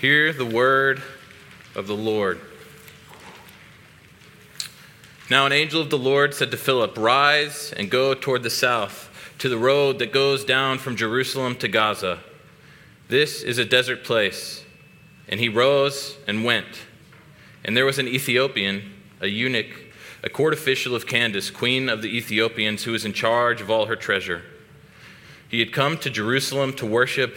Hear the word of the Lord. Now, an angel of the Lord said to Philip, Rise and go toward the south, to the road that goes down from Jerusalem to Gaza. This is a desert place. And he rose and went. And there was an Ethiopian, a eunuch, a court official of Candace, queen of the Ethiopians, who was in charge of all her treasure. He had come to Jerusalem to worship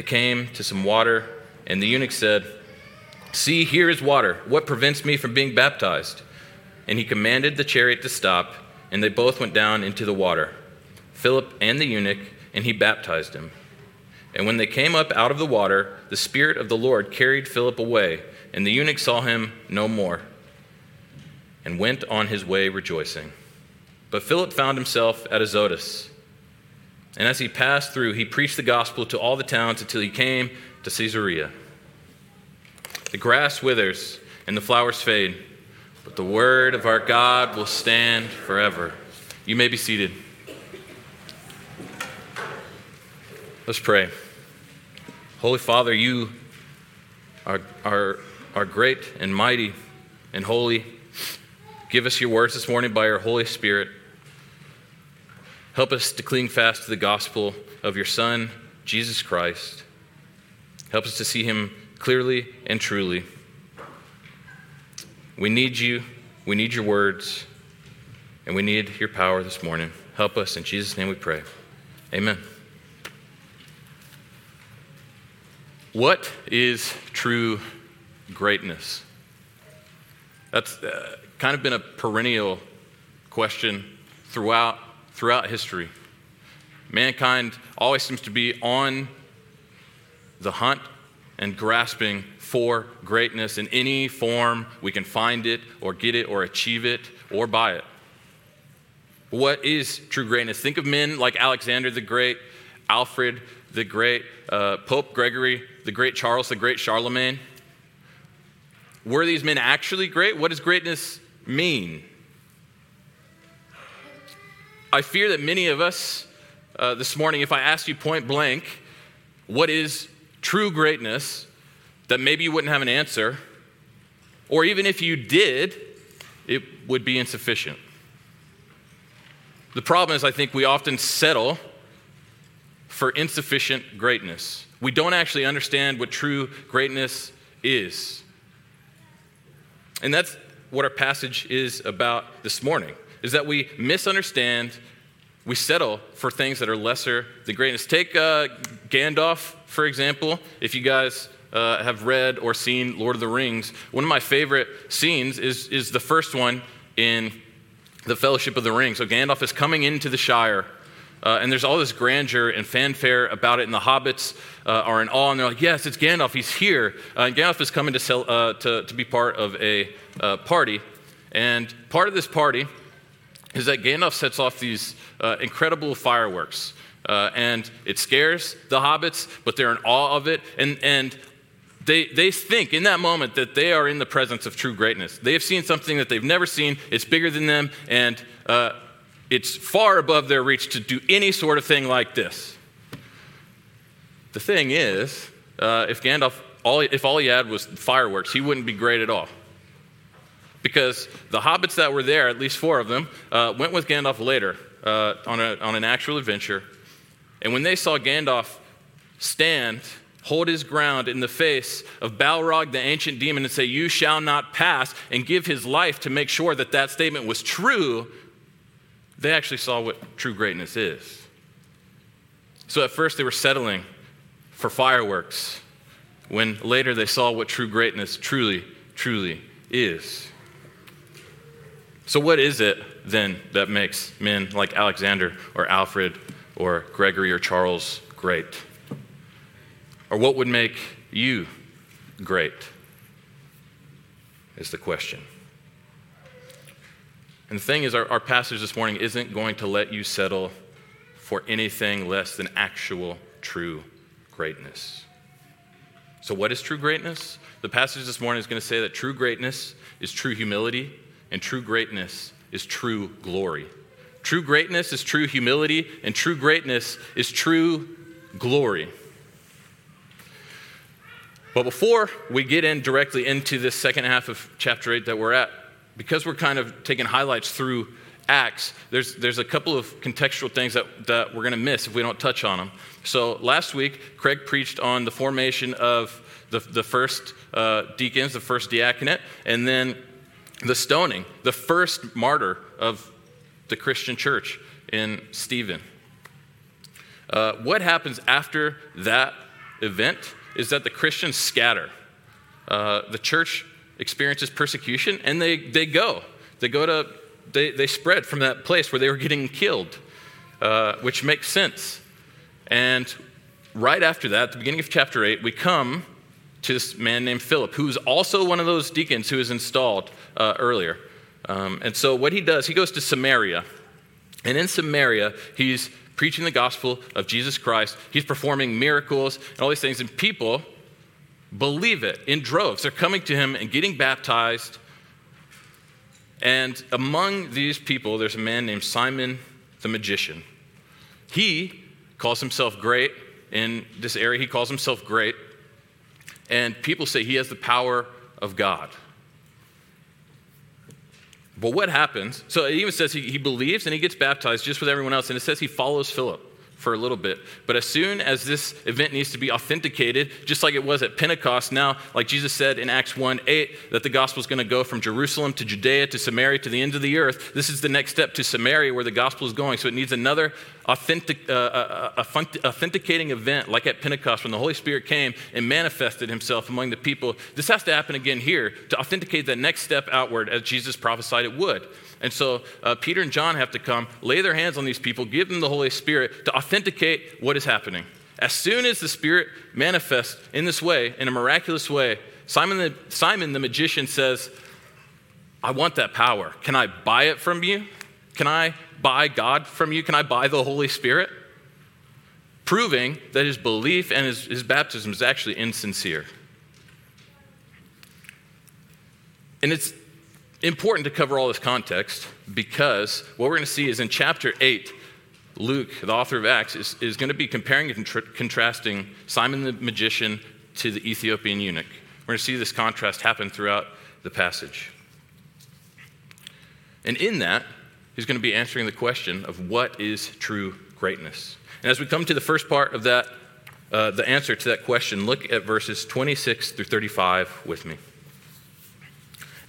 they came to some water, and the eunuch said, See, here is water. What prevents me from being baptized? And he commanded the chariot to stop, and they both went down into the water, Philip and the eunuch, and he baptized him. And when they came up out of the water, the Spirit of the Lord carried Philip away, and the eunuch saw him no more, and went on his way rejoicing. But Philip found himself at Azotus. And as he passed through, he preached the gospel to all the towns until he came to Caesarea. The grass withers and the flowers fade but the word of our God will stand forever. You may be seated. Let's pray. Holy Father, you are, are, are great and mighty and holy. Give us your words this morning by your Holy Spirit. Help us to cling fast to the gospel of your Son, Jesus Christ. Help us to see him clearly and truly. We need you. We need your words. And we need your power this morning. Help us. In Jesus' name we pray. Amen. What is true greatness? That's uh, kind of been a perennial question throughout, throughout history. Mankind always seems to be on the hunt and grasping for greatness in any form we can find it or get it or achieve it or buy it. What is true greatness? Think of men like Alexander the Great, Alfred the Great, uh, Pope Gregory the Great, Charles the Great, Charlemagne. Were these men actually great? What does greatness mean? I fear that many of us uh, this morning, if I asked you point blank, what is true greatness, that maybe you wouldn't have an answer, or even if you did, it would be insufficient. The problem is, I think we often settle for insufficient greatness. We don't actually understand what true greatness is. And that's what our passage is about this morning is that we misunderstand we settle for things that are lesser than greatness take uh, gandalf for example if you guys uh, have read or seen Lord of the Rings, one of my favorite scenes is, is the first one in the Fellowship of the Ring. So Gandalf is coming into the Shire. Uh, and there's all this grandeur and fanfare about it, and the hobbits uh, are in awe, and they're like, "Yes, it's Gandalf. He's here." Uh, and Gandalf is coming to, sell, uh, to, to be part of a uh, party, and part of this party is that Gandalf sets off these uh, incredible fireworks, and it scares the hobbits, but they're in awe of it. And and they, they think in that moment that they are in the presence of true greatness. They have seen something that they've never seen, it's bigger than them, and uh, it's far above their reach to do any sort of thing like this. The thing is, uh, if Gandalf, all, if all he had was fireworks, he wouldn't be great at all. Because the hobbits that were there, at least four of them, uh, went with Gandalf later uh, on, a, on an actual adventure. And when they saw Gandalf stand hold his ground in the face of Balrog, the ancient demon, and say, You shall not pass, and give his life to make sure that that statement was true, they actually saw what true greatness is. So at first they were settling for fireworks, when later they saw what true greatness truly, truly is. So, what is it then that makes men like Alexander or Alfred or Gregory or Charles great? Or what would make you great? Is the question. And the thing is, our, our passage this morning isn't going to let you settle for anything less than actual true greatness. So, what is true greatness? The passage this morning is going to say that true greatness is true humility, and true greatness is true glory. True greatness is true humility, and true greatness is true glory. But before we get in directly into this second half of chapter 8 that we're at, because we're kind of taking highlights through Acts, there's, there's a couple of contextual things that, that we're going to miss if we don't touch on them. So last week, Craig preached on the formation of the, the first uh, deacons, the first diaconate, and then the stoning, the first martyr of the Christian church in Stephen. Uh, what happens after that event is that the Christians scatter. Uh, the church experiences persecution and they, they go. They go to, they, they spread from that place where they were getting killed, uh, which makes sense. And right after that, at the beginning of chapter 8, we come to this man named Philip, who's also one of those deacons who was installed uh, earlier. Um, and so, what he does, he goes to Samaria. And in Samaria, he's preaching the gospel of Jesus Christ. He's performing miracles and all these things. And people believe it in droves. They're coming to him and getting baptized. And among these people, there's a man named Simon the magician. He calls himself great in this area. He calls himself great and people say he has the power of God. But what happens? So it even says he, he believes and he gets baptized just with everyone else, and it says he follows Philip for a little bit. But as soon as this event needs to be authenticated, just like it was at Pentecost, now, like Jesus said in Acts 1 8, that the gospel is going to go from Jerusalem to Judea to Samaria to the end of the earth, this is the next step to Samaria where the gospel is going. So it needs another authentic, uh, uh, uh authenticating event, like at Pentecost when the Holy Spirit came and manifested himself among the people. This has to happen again here to authenticate that next step outward as Jesus prophesied it would. And so uh, Peter and John have to come, lay their hands on these people, give them the Holy Spirit to authenticate what is happening. As soon as the Spirit manifests in this way, in a miraculous way, Simon the, Simon the magician says, I want that power. Can I buy it from you? Can I buy God from you? Can I buy the Holy Spirit? Proving that his belief and his, his baptism is actually insincere. And it's important to cover all this context because what we're going to see is in chapter 8, Luke, the author of Acts, is, is going to be comparing and contrasting Simon the magician to the Ethiopian eunuch. We're going to see this contrast happen throughout the passage. And in that, he's going to be answering the question of what is true greatness. And as we come to the first part of that, uh, the answer to that question, look at verses 26 through 35 with me.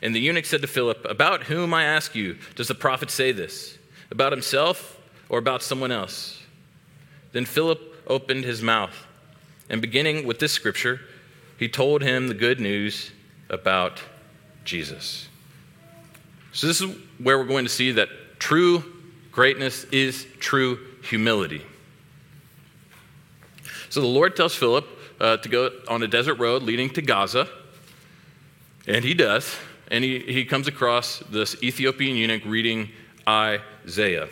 And the eunuch said to Philip, About whom, I ask you, does the prophet say this? About himself or about someone else? Then Philip opened his mouth, and beginning with this scripture, he told him the good news about Jesus. So, this is where we're going to see that true greatness is true humility. So, the Lord tells Philip uh, to go on a desert road leading to Gaza, and he does. And he, he comes across this Ethiopian eunuch reading Isaiah.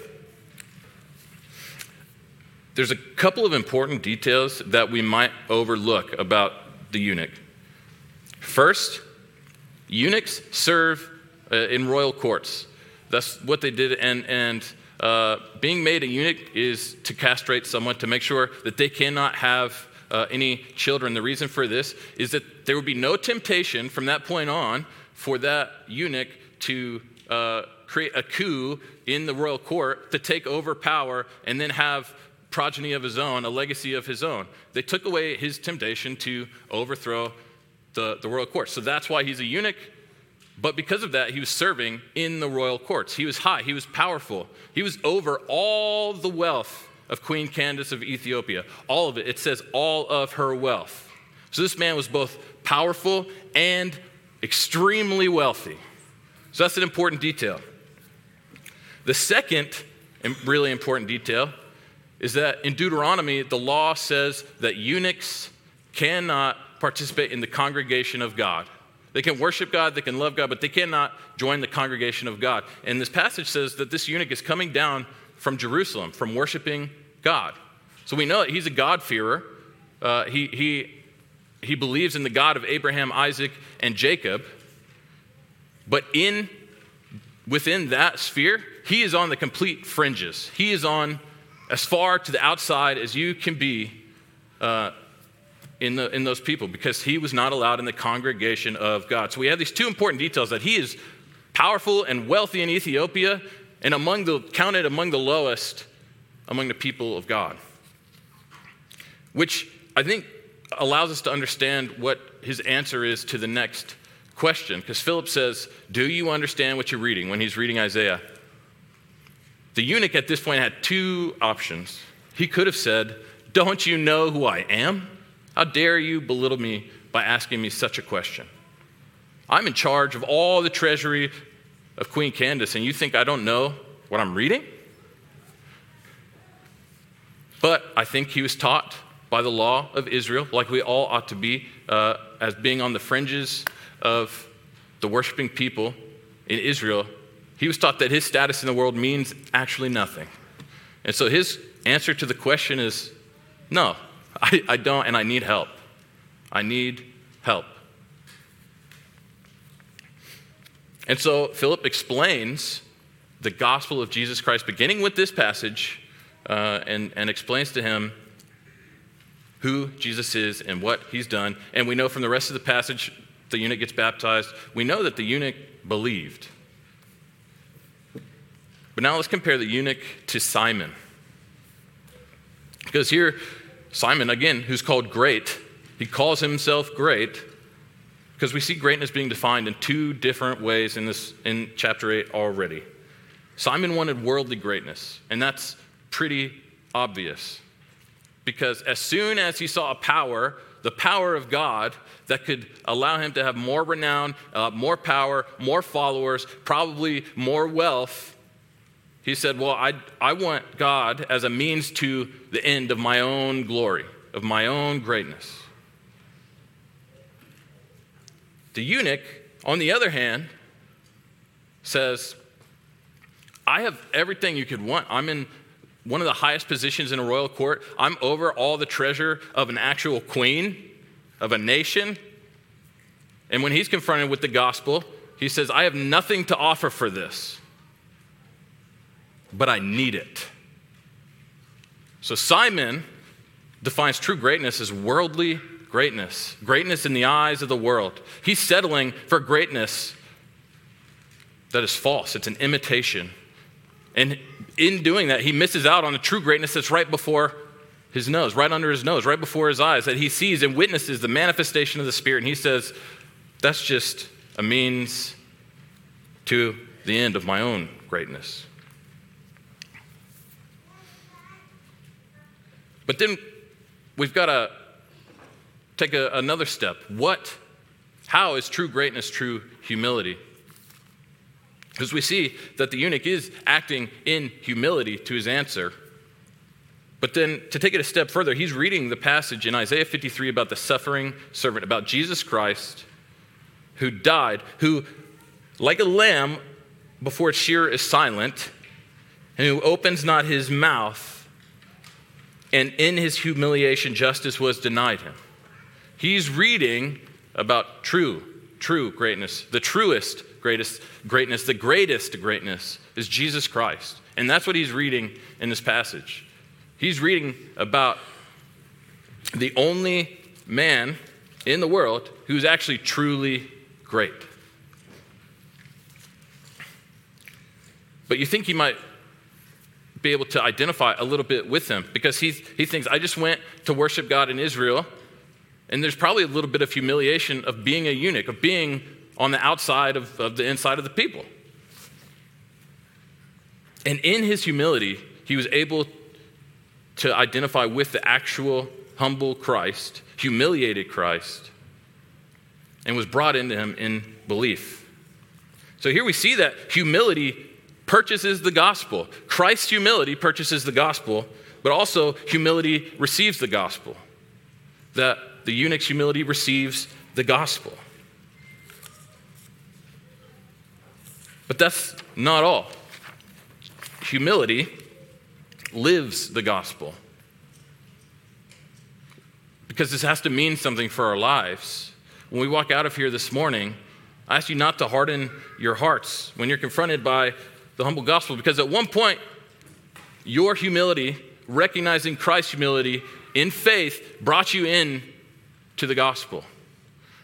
There's a couple of important details that we might overlook about the eunuch. First, eunuchs serve uh, in royal courts. That's what they did, and, and uh, being made a eunuch is to castrate someone to make sure that they cannot have uh, any children. The reason for this is that there would be no temptation from that point on for that eunuch to uh, create a coup in the royal court to take over power and then have progeny of his own, a legacy of his own. They took away his temptation to overthrow the, the royal court. So that's why he's a eunuch. But because of that, he was serving in the royal courts. He was high, he was powerful. He was over all the wealth of Queen Candace of Ethiopia. All of it. It says all of her wealth. So this man was both powerful and extremely wealthy. So that's an important detail. The second really important detail is that in Deuteronomy, the law says that eunuchs cannot participate in the congregation of God. They can worship God, they can love God, but they cannot join the congregation of God. And this passage says that this eunuch is coming down from Jerusalem, from worshiping God. So we know that he's a God-fearer. Uh, he, he, he believes in the God of Abraham, Isaac, and Jacob. But in, within that sphere, he is on the complete fringes. He is on as far to the outside as you can be uh, in, the, in those people because he was not allowed in the congregation of God. So we have these two important details that he is powerful and wealthy in Ethiopia and among the, counted among the lowest among the people of God. Which I think allows us to understand what his answer is to the next question. Because Philip says, Do you understand what you're reading when he's reading Isaiah? The eunuch at this point had two options. He could have said, Don't you know who I am? How dare you belittle me by asking me such a question? I'm in charge of all the treasury of Queen Candace, and you think I don't know what I'm reading? But I think he was taught by the law of Israel, like we all ought to be, uh, as being on the fringes of the worshiping people in Israel, he was taught that his status in the world means actually nothing. And so his answer to the question is no, I, I don't, and I need help. I need help. And so Philip explains the gospel of Jesus Christ, beginning with this passage, uh, and, and explains to him who Jesus is and what he's done. And we know from the rest of the passage, the eunuch gets baptized. We know that the eunuch believed. But now let's compare the eunuch to Simon. Because here, Simon, again, who's called great, he calls himself great because we see greatness being defined in two different ways in, this, in chapter 8 already. Simon wanted worldly greatness, and that's pretty obvious. Because as soon as he saw a power, the power of God, that could allow him to have more renown, uh, more power, more followers, probably more wealth, he said, Well, I, I want God as a means to the end of my own glory, of my own greatness. The eunuch, on the other hand, says, I have everything you could want. I'm in one of the highest positions in a royal court. I'm over all the treasure of an actual queen, of a nation. And when he's confronted with the gospel, he says, I have nothing to offer for this but I need it. So Simon defines true greatness as worldly greatness, greatness in the eyes of the world. He's settling for greatness that is false, it's an imitation. And in doing that, he misses out on the true greatness that's right before his nose, right under his nose, right before his eyes, that he sees and witnesses the manifestation of the Spirit. And he says, That's just a means to the end of my own greatness. But then we've got to take a, another step. What, how is true greatness true humility? Because we see that the eunuch is acting in humility to his answer. But then to take it a step further, he's reading the passage in Isaiah 53 about the suffering servant, about Jesus Christ who died, who, like a lamb before its shearer is silent, and who opens not his mouth, and in his humiliation justice was denied him. He's reading about true, true greatness, the truest greatest greatness, the greatest greatness is Jesus Christ. And that's what he's reading in this passage. He's reading about the only man in the world who's actually truly great. But you think he might be able to identify a little bit with him because he, he thinks, I just went to worship God in Israel, and there's probably a little bit of humiliation of being a eunuch, of being on the outside of, of the inside of the people. And in his humility, he was able to identify with the actual humble Christ, humiliated Christ, and was brought into him in belief. So here we see that humility purchases the gospel. Christ's humility purchases the gospel, but also humility receives the gospel. That the eunuch's humility receives the gospel. But that's not all. Humility lives the gospel. Because this has to mean something for our lives. When we walk out of here this morning, I ask you not to harden your hearts when you're confronted by the humble gospel, because at one point, your humility, recognizing Christ's humility in faith, brought you in to the gospel.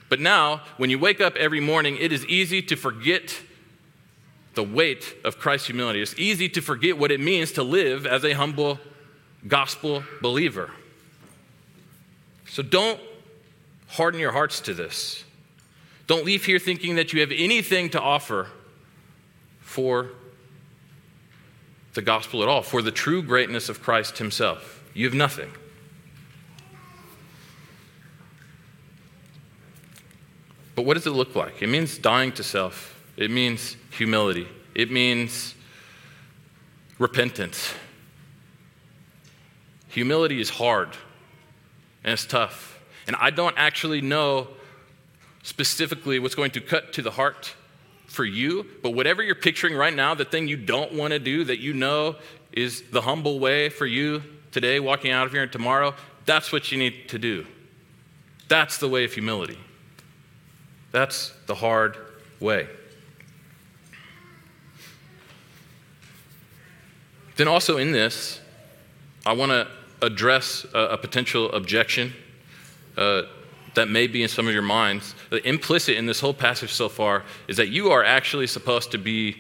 But now, when you wake up every morning, it is easy to forget the weight of Christ's humility. It's easy to forget what it means to live as a humble gospel believer. So don't harden your hearts to this. Don't leave here thinking that you have anything to offer for the gospel at all, for the true greatness of Christ Himself. You have nothing. But what does it look like? It means dying to self it means humility, it means repentance. Humility is hard and it's tough. And I don't actually know specifically what's going to cut to the heart for you, but whatever you're picturing right now, the thing you don't want to do that you know is the humble way for you today, walking out of here and tomorrow, that's what you need to do. That's the way of humility. That's the hard way. Then, also in this, I want to address a, a, potential objection uh, that may be in some of your minds. The implicit in this whole passage so far is that you are actually supposed to be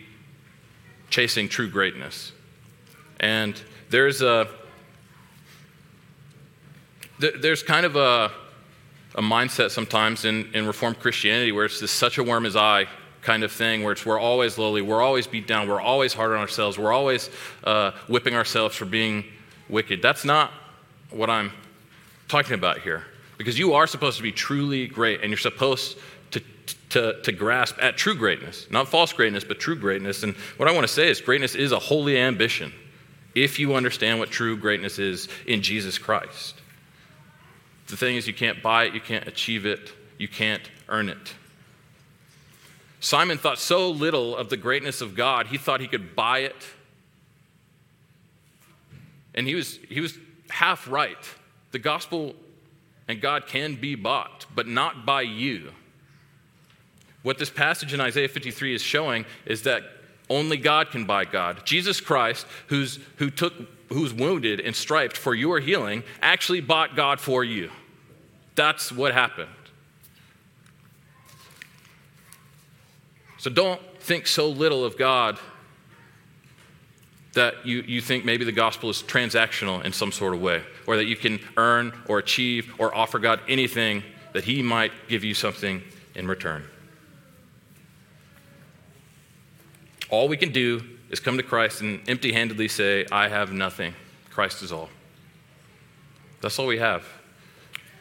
chasing true greatness. And there's a there's kind of a, a mindset sometimes in, in Reformed Christianity where it's this such a worm as I kind of thing where it's we're always lowly, we're always beat down, we're always hard on ourselves, we're always uh, whipping ourselves for being wicked. That's not what I'm talking about here. Because you are supposed to be truly great and you're supposed to, to, to grasp at true greatness, not false greatness, but true greatness. And what I want to say is greatness is a holy ambition if you understand what true greatness is in Jesus Christ. The thing is, you can't buy it, you can't achieve it, you can't earn it. Simon thought so little of the greatness of God, he thought he could buy it. And he was, he was half right. The gospel and God can be bought, but not by you. What this passage in Isaiah 53 is showing is that only God can buy God. Jesus Christ, who's, who took, who's wounded and striped for your healing, actually bought God for you. That's what happened. So don't think so little of God that you, you think maybe the gospel is transactional in some sort of way, or that you can earn or achieve or offer God anything that He might give you something in return. All we can do is come to Christ and empty handedly say, I have nothing. Christ is all. That's all we have.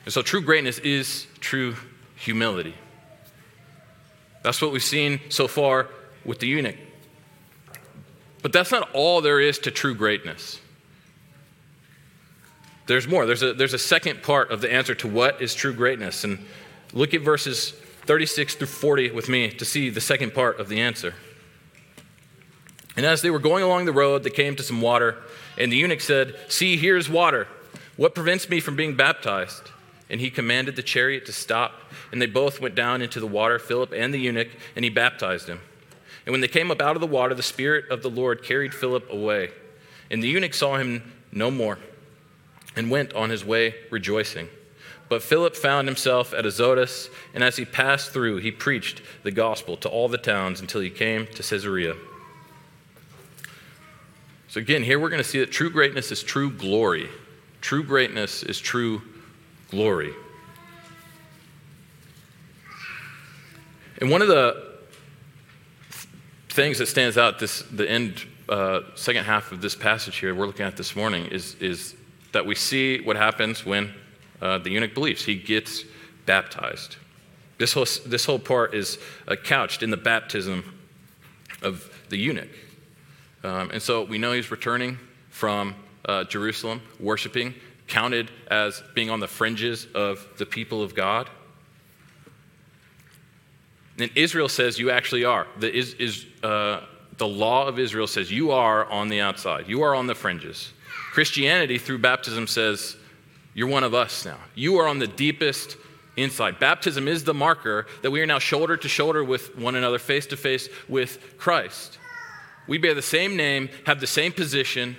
And so true greatness is true humility. That's what we've seen so far with the eunuch. But that's not all there is to true greatness. There's more. There's a, there's a second part of the answer to what is true greatness. And look at verses 36 through 40 with me to see the second part of the answer. And as they were going along the road, they came to some water, and the eunuch said, See, here's water. What prevents me from being baptized? And he commanded the chariot to stop, and they both went down into the water, Philip and the eunuch, and he baptized him. And when they came up out of the water, the Spirit of the Lord carried Philip away. And the eunuch saw him no more, and went on his way rejoicing. But Philip found himself at Azotus, and as he passed through, he preached the gospel to all the towns until he came to Caesarea. So, again, here we're going to see that true greatness is true glory. True greatness is true glory. And one of the things that stands out this the end uh, second half of this passage here we're looking at this morning is, is that we see what happens when uh, the eunuch believes. He gets baptized. This whole, this whole part is uh, couched in the baptism of the eunuch. Um, and so we know he's returning from uh, Jerusalem, worshiping, counted as being on the fringes of the people of God. And Israel says you actually are. The, is, is, uh, the law of Israel says you are on the outside, you are on the fringes. Christianity, through baptism, says you're one of us now. You are on the deepest inside. Baptism is the marker that we are now shoulder to shoulder with one another, face to face with Christ. We bear the same name, have the same position,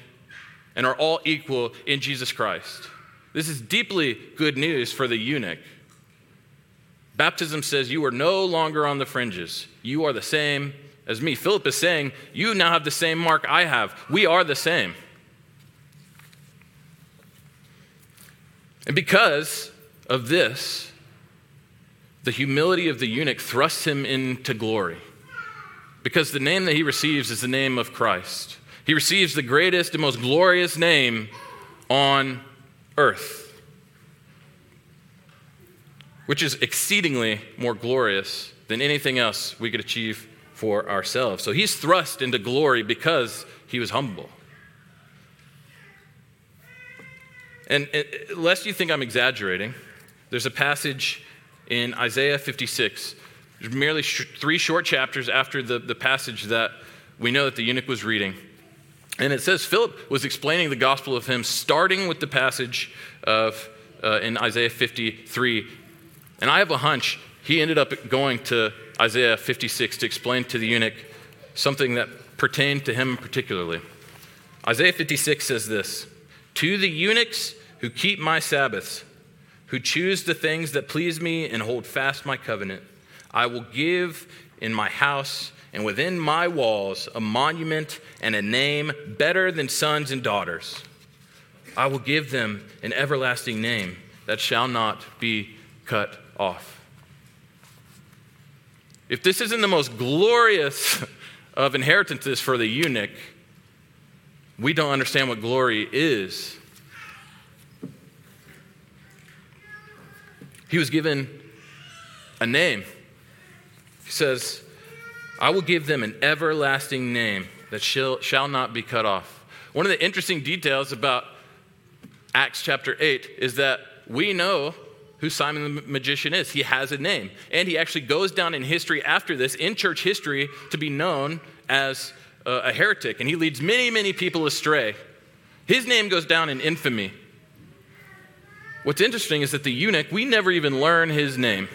and are all equal in Jesus Christ. This is deeply good news for the eunuch. Baptism says you are no longer on the fringes. You are the same as me. Philip is saying, You now have the same mark I have. We are the same. And because of this, the humility of the eunuch thrusts him into glory because the name that he receives is the name of Christ. He receives the greatest and most glorious name on earth, which is exceedingly more glorious than anything else we could achieve for ourselves. So he's thrust into glory because he was humble. And, lest you think I'm exaggerating, there's a passage in Isaiah 56 merely sh- three short chapters after the, the passage that we know that the eunuch was reading. And it says Philip was explaining the gospel of him, starting with the passage of uh, in Isaiah 53. And I have a hunch he ended up going to Isaiah 56 to explain to the eunuch something that pertained to him particularly. Isaiah 56 says this To the eunuchs who keep my Sabbaths, who choose the things that please me and hold fast my covenant, I will give in my house and within my walls a monument and a name better than sons and daughters. I will give them an everlasting name that shall not be cut off. If this isn't the most glorious of inheritances for the eunuch, we don't understand what glory is. He was given a name he says, I will give them an everlasting name that shall, shall not be cut off. One of the interesting details about Acts chapter 8 is that we know who Simon the magician is. He has a name. And he actually goes down in history after this, in church history, to be known as uh, a heretic. And he leads many, many people astray. His name goes down in infamy. What's interesting is that the eunuch, we never even learn his name.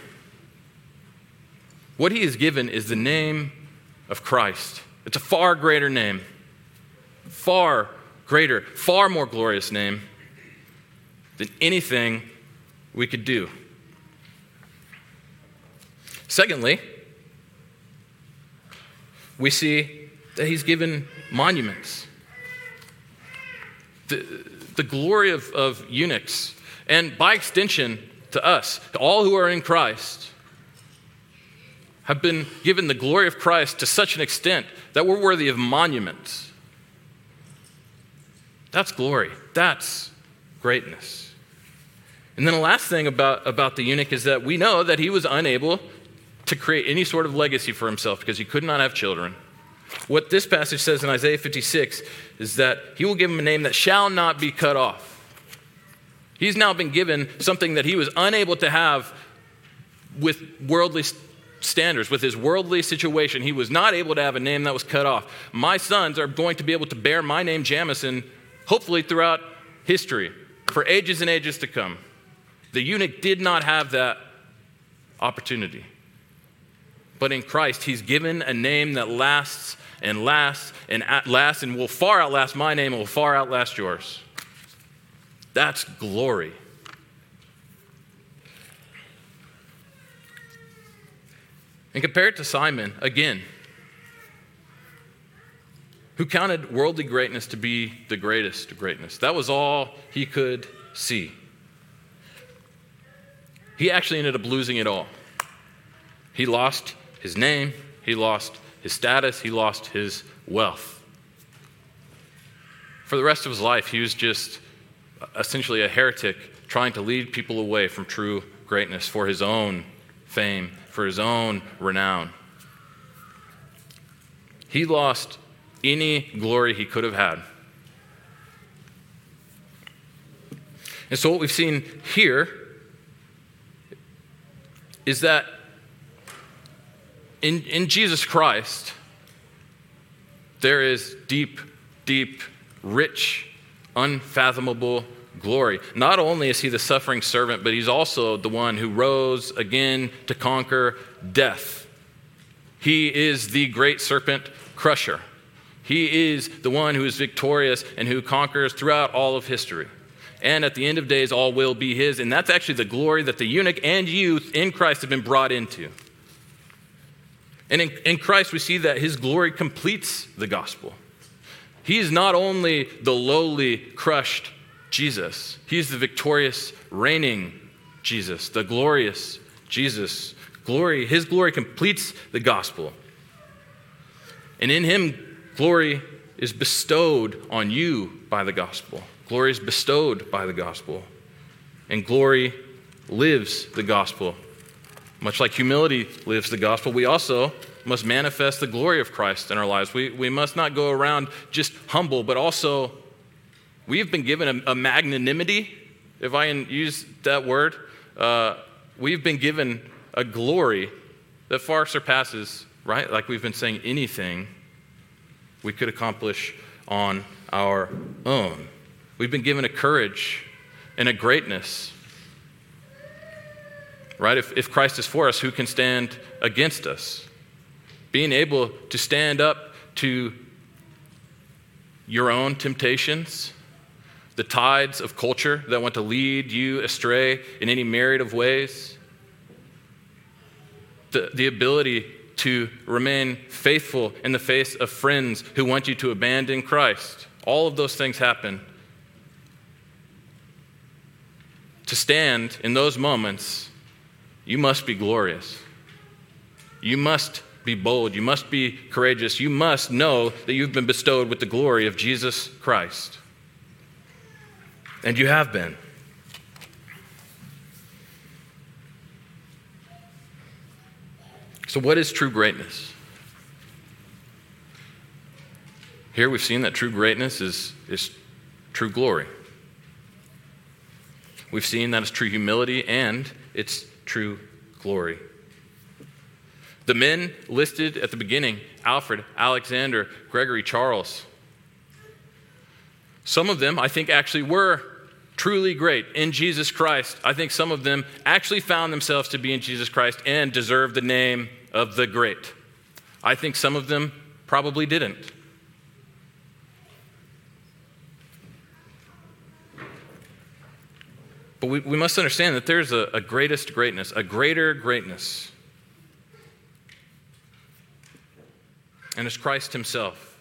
What he is given is the name of Christ. It's a far greater name, far greater, far more glorious name than anything we could do. Secondly, we see that he's given monuments. The, the glory of, of eunuchs, and by extension to us, to all who are in Christ, have been given the glory of Christ to such an extent that we're worthy of monuments. That's glory. That's greatness. And then the last thing about, about the eunuch is that we know that he was unable to create any sort of legacy for himself because he could not have children. What this passage says in Isaiah 56 is that he will give him a name that shall not be cut off. He's now been given something that he was unable to have with worldly standards, with his worldly situation. He was not able to have a name that was cut off. My sons are going to be able to bear my name, Jamison, hopefully throughout history, for ages and ages to come. The eunuch did not have that opportunity. But in Christ, he's given a name that lasts and lasts and lasts and will far outlast my name and will far outlast yours. That's glory. And compare it to Simon again, who counted worldly greatness to be the greatest greatness. That was all he could see. He actually ended up losing it all. He lost his name, he lost his status, he lost his wealth. For the rest of his life, he was just essentially a heretic trying to lead people away from true greatness for his own fame, for his own renown. He lost any glory he could have had. And so, what we've seen here is that in, in Jesus Christ, there is deep, deep, rich, unfathomable glory. Not only is he the suffering servant, but he's also the one who rose again to conquer death. He is the great serpent crusher. He is the one who is victorious and who conquers throughout all of history. And at the end of days, all will be his. And that's actually the glory that the eunuch and youth in Christ have been brought into. And in, in Christ, we see that his glory completes the gospel. He's not only the lowly, crushed Jesus, he's the victorious, reigning Jesus, the glorious Jesus. Glory, his glory completes the gospel. And in him, glory is bestowed on you by the gospel. Glory is bestowed by the gospel. And glory lives the gospel much like humility lives the gospel, we also must manifest the glory of Christ in our lives. We, we must not go around just humble, but also we've been given a, a magnanimity, if I can use that word. Uh, we've been given a glory that far surpasses, right? Like we've been saying, anything we could accomplish on our own. We've been given a courage and a greatness right? If, if Christ is for us, who can stand against us? Being able to stand up to your own temptations, the tides of culture that want to lead you astray in any myriad of ways, the, the ability to remain faithful in the face of friends who want you to abandon Christ. All of those things happen. To stand in those moments you must be glorious. You must be bold. You must be courageous. You must know that you've been bestowed with the glory of Jesus Christ. And you have been. So, what is true greatness? Here we've seen that true greatness is, is true glory. We've seen that it's true humility and it's true glory. The men listed at the beginning Alfred, Alexander, Gregory, Charles. Some of them, I think, actually were truly great in Jesus Christ. I think some of them actually found themselves to be in Jesus Christ and deserved the name of the great. I think some of them probably didn't. But we, we must understand that there's a, a greatest greatness, a greater greatness. And it's Christ Himself.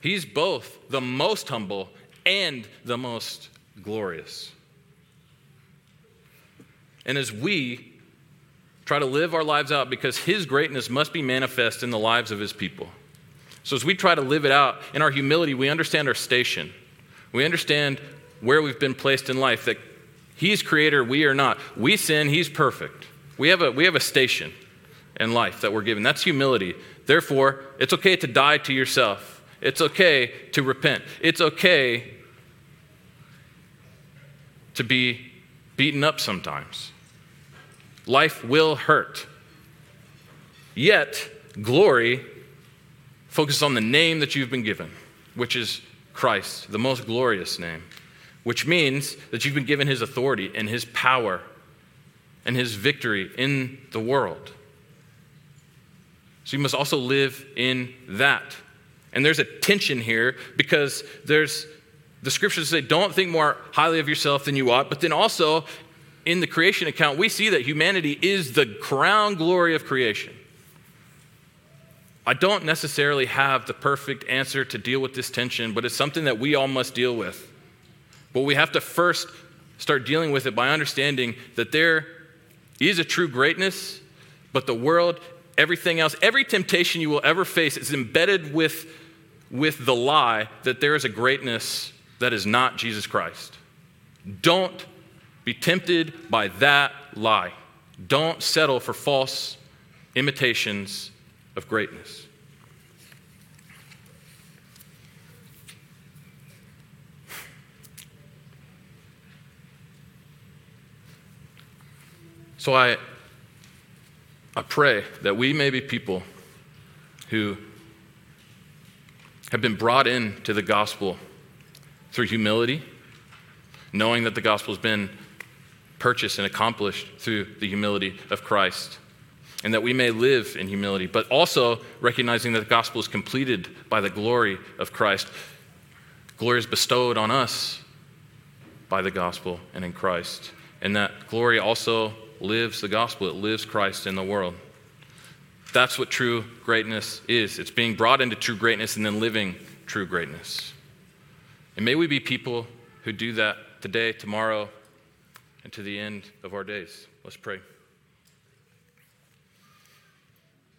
He's both the most humble and the most glorious. And as we try to live our lives out, because His greatness must be manifest in the lives of His people. So as we try to live it out in our humility, we understand our station. We understand where we've been placed in life, that He's creator, we are not. We sin, he's perfect. We have a, we have a station in life that we're given. That's humility. Therefore, it's okay to die to yourself. It's okay to repent. It's okay to be beaten up sometimes. Life will hurt. Yet, glory focuses on the name that you've been given, which is Christ, the most glorious name, which means that you've been given his authority and his power and his victory in the world. So you must also live in that. And there's a tension here because there's the scriptures say, don't think more highly of yourself than you ought. But then also, in the creation account, we see that humanity is the crown glory of creation. I don't necessarily have the perfect answer to deal with this tension, but it's something that we all must deal with. But we have to first start dealing with it by understanding that there is a true greatness, but the world, everything else, every temptation you will ever face is embedded with, with the lie that there is a greatness that is not Jesus Christ. Don't be tempted by that lie. Don't settle for false imitations of greatness. So I, I pray that we may be people who have been brought into the gospel through humility, knowing that the gospel has been purchased and accomplished through the humility of Christ, and that we may live in humility, but also recognizing that the gospel is completed by the glory of Christ. Glory is bestowed on us by the gospel and in Christ, and that glory also lives the gospel, it lives Christ in the world. That's what true greatness is. It's being brought into true greatness and then living true greatness. And may we be people who do that today, tomorrow, and to the end of our days. Let's pray.